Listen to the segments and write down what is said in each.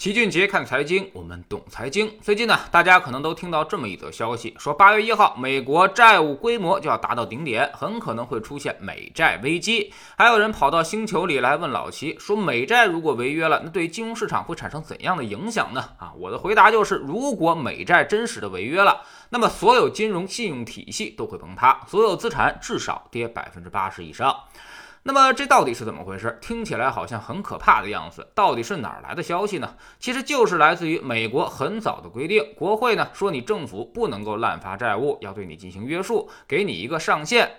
齐俊杰看财经，我们懂财经。最近呢，大家可能都听到这么一则消息，说八月一号，美国债务规模就要达到顶点，很可能会出现美债危机。还有人跑到星球里来问老齐，说美债如果违约了，那对金融市场会产生怎样的影响呢？啊，我的回答就是，如果美债真实的违约了，那么所有金融信用体系都会崩塌，所有资产至少跌百分之八十以上。那么这到底是怎么回事？听起来好像很可怕的样子。到底是哪儿来的消息呢？其实就是来自于美国很早的规定。国会呢说你政府不能够滥发债务，要对你进行约束，给你一个上限。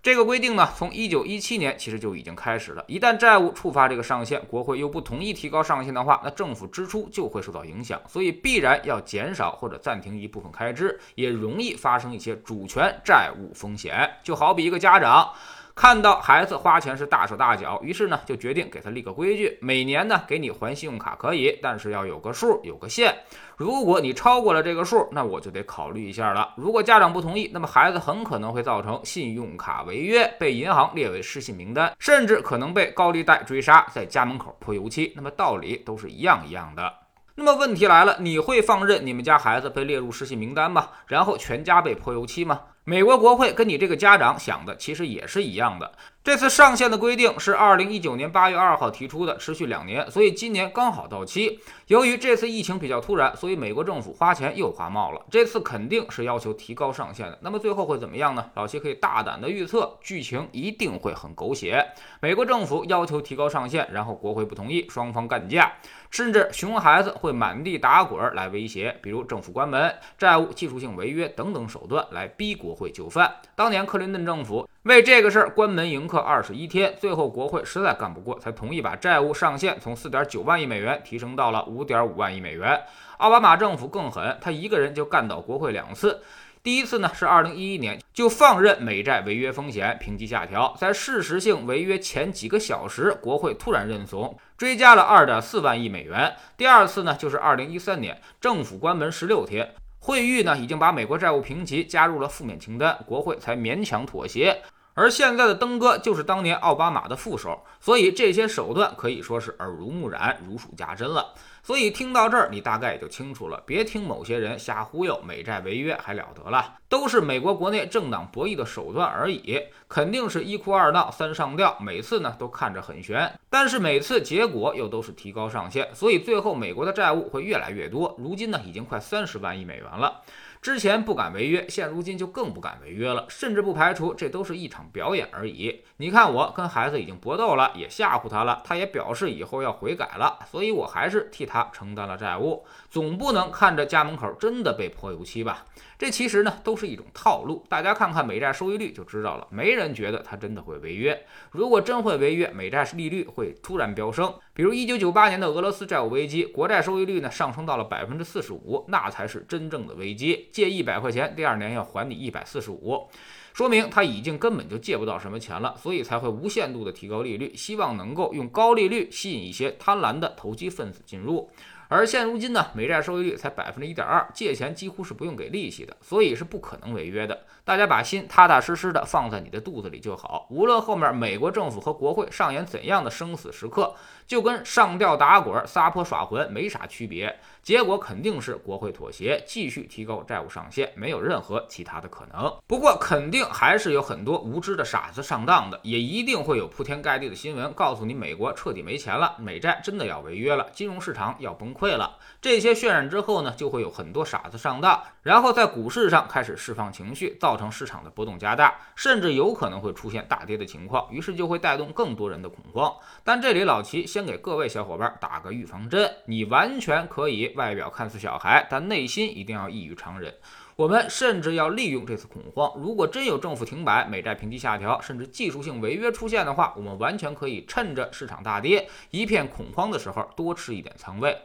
这个规定呢，从一九一七年其实就已经开始了。一旦债务触发这个上限，国会又不同意提高上限的话，那政府支出就会受到影响，所以必然要减少或者暂停一部分开支，也容易发生一些主权债务风险。就好比一个家长。看到孩子花钱是大手大脚，于是呢就决定给他立个规矩，每年呢给你还信用卡可以，但是要有个数，有个限。如果你超过了这个数，那我就得考虑一下了。如果家长不同意，那么孩子很可能会造成信用卡违约，被银行列为失信名单，甚至可能被高利贷追杀，在家门口泼油漆。那么道理都是一样一样的。那么问题来了，你会放任你们家孩子被列入失信名单吗？然后全家被泼油漆吗？美国国会跟你这个家长想的其实也是一样的。这次上限的规定是二零一九年八月二号提出的，持续两年，所以今年刚好到期。由于这次疫情比较突然，所以美国政府花钱又花冒了。这次肯定是要求提高上限的。那么最后会怎么样呢？老七可以大胆的预测，剧情一定会很狗血。美国政府要求提高上限，然后国会不同意，双方干架，甚至熊孩子会满地打滚来威胁，比如政府关门、债务技术性违约等等手段来逼国会就范。当年克林顿政府。为这个事儿关门迎客二十一天，最后国会实在干不过，才同意把债务上限从四点九万亿美元提升到了五点五万亿美元。奥巴马政府更狠，他一个人就干倒国会两次。第一次呢是二零一一年，就放任美债违约风险评级下调，在事实性违约前几个小时，国会突然认怂，追加了二点四万亿美元。第二次呢就是二零一三年，政府关门十六天。惠誉呢已经把美国债务评级加入了负面清单，国会才勉强妥协。而现在的登哥就是当年奥巴马的副手，所以这些手段可以说是耳濡目染、如数家珍了。所以听到这儿，你大概也就清楚了。别听某些人瞎忽悠，美债违约还了得了？都是美国国内政党博弈的手段而已，肯定是一哭二闹三上吊。每次呢都看着很悬，但是每次结果又都是提高上限，所以最后美国的债务会越来越多。如今呢已经快三十万亿美元了。之前不敢违约，现如今就更不敢违约了，甚至不排除这都是一场表演而已。你看，我跟孩子已经搏斗了，也吓唬他了，他也表示以后要悔改了，所以我还是替他承担了债务。总不能看着家门口真的被泼油漆吧？这其实呢都是一种套路。大家看看美债收益率就知道了，没人觉得它真的会违约。如果真会违约，美债利率会突然飙升。比如一九九八年的俄罗斯债务危机，国债收益率呢上升到了百分之四十五，那才是真正的危机。借一百块钱，第二年要还你一百四十五，说明他已经根本就借不到什么钱了，所以才会无限度的提高利率，希望能够用高利率吸引一些贪婪的投机分子进入。而现如今呢，美债收益率才百分之一点二，借钱几乎是不用给利息的，所以是不可能违约的。大家把心踏踏实实的放在你的肚子里就好。无论后面美国政府和国会上演怎样的生死时刻，就跟上吊打滚、撒泼耍浑没啥区别。结果肯定是国会妥协，继续提高债务上限，没有任何其他的可能。不过肯定还是有很多无知的傻子上当的，也一定会有铺天盖地的新闻告诉你美国彻底没钱了，美债真的要违约了，金融市场要崩溃了。这些渲染之后呢，就会有很多傻子上当，然后在股市上开始释放情绪，造成市场的波动加大，甚至有可能会出现大跌的情况，于是就会带动更多人的恐慌。但这里老齐先给各位小伙伴打个预防针，你完全可以。外表看似小孩，但内心一定要异于常人。我们甚至要利用这次恐慌，如果真有政府停摆、美债评级下调，甚至技术性违约出现的话，我们完全可以趁着市场大跌、一片恐慌的时候多吃一点仓位。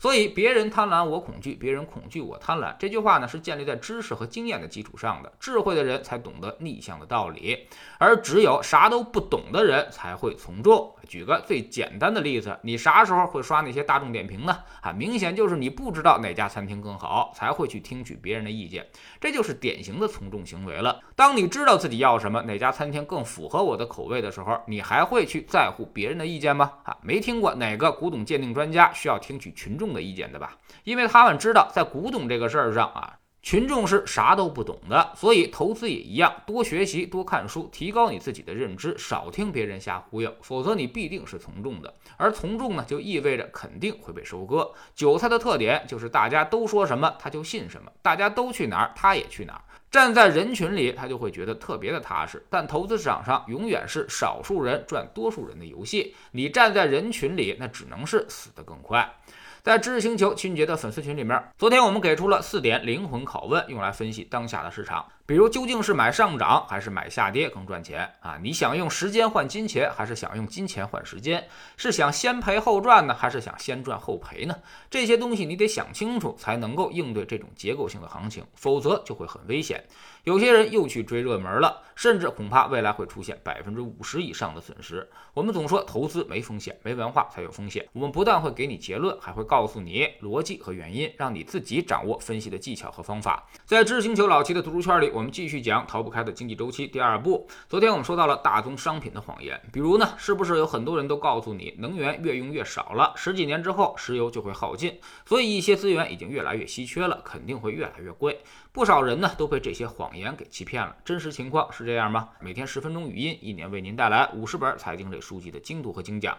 所以，别人贪婪我恐惧，别人恐惧我贪婪。这句话呢，是建立在知识和经验的基础上的。智慧的人才懂得逆向的道理，而只有啥都不懂的人才会从众。举个最简单的例子，你啥时候会刷那些大众点评呢？啊，明显就是你不知道哪家餐厅更好，才会去听取别人的意见。这就是典型的从众行为了。当你知道自己要什么，哪家餐厅更符合我的口味的时候，你还会去在乎别人的意见吗？啊，没听过哪个古董鉴定专家需要听取群众的意见的吧？因为他们知道，在古董这个事儿上啊。群众是啥都不懂的，所以投资也一样，多学习，多看书，提高你自己的认知，少听别人瞎忽悠，否则你必定是从众的。而从众呢，就意味着肯定会被收割。韭菜的特点就是大家都说什么他就信什么，大家都去哪儿他也去哪儿，站在人群里他就会觉得特别的踏实。但投资市场上永远是少数人赚多数人的游戏，你站在人群里，那只能是死得更快。在知识星球清洁的粉丝群里面，昨天我们给出了四点灵魂拷问，用来分析当下的市场。比如，究竟是买上涨还是买下跌更赚钱啊？你想用时间换金钱，还是想用金钱换时间？是想先赔后赚呢，还是想先赚后赔呢？这些东西你得想清楚，才能够应对这种结构性的行情，否则就会很危险。有些人又去追热门了，甚至恐怕未来会出现百分之五十以上的损失。我们总说投资没风险，没文化才有风险。我们不但会给你结论，还会告诉你逻辑和原因，让你自己掌握分析的技巧和方法。在知识星球老齐的读书圈里，我们继续讲逃不开的经济周期第二部。昨天我们说到了大宗商品的谎言，比如呢，是不是有很多人都告诉你能源越用越少了，十几年之后石油就会耗尽，所以一些资源已经越来越稀缺了，肯定会越来越贵。不少人呢都被这些谎言给欺骗了。真实情况是这样吗？每天十分钟语音，一年为您带来五十本财经类书籍的精读和精讲。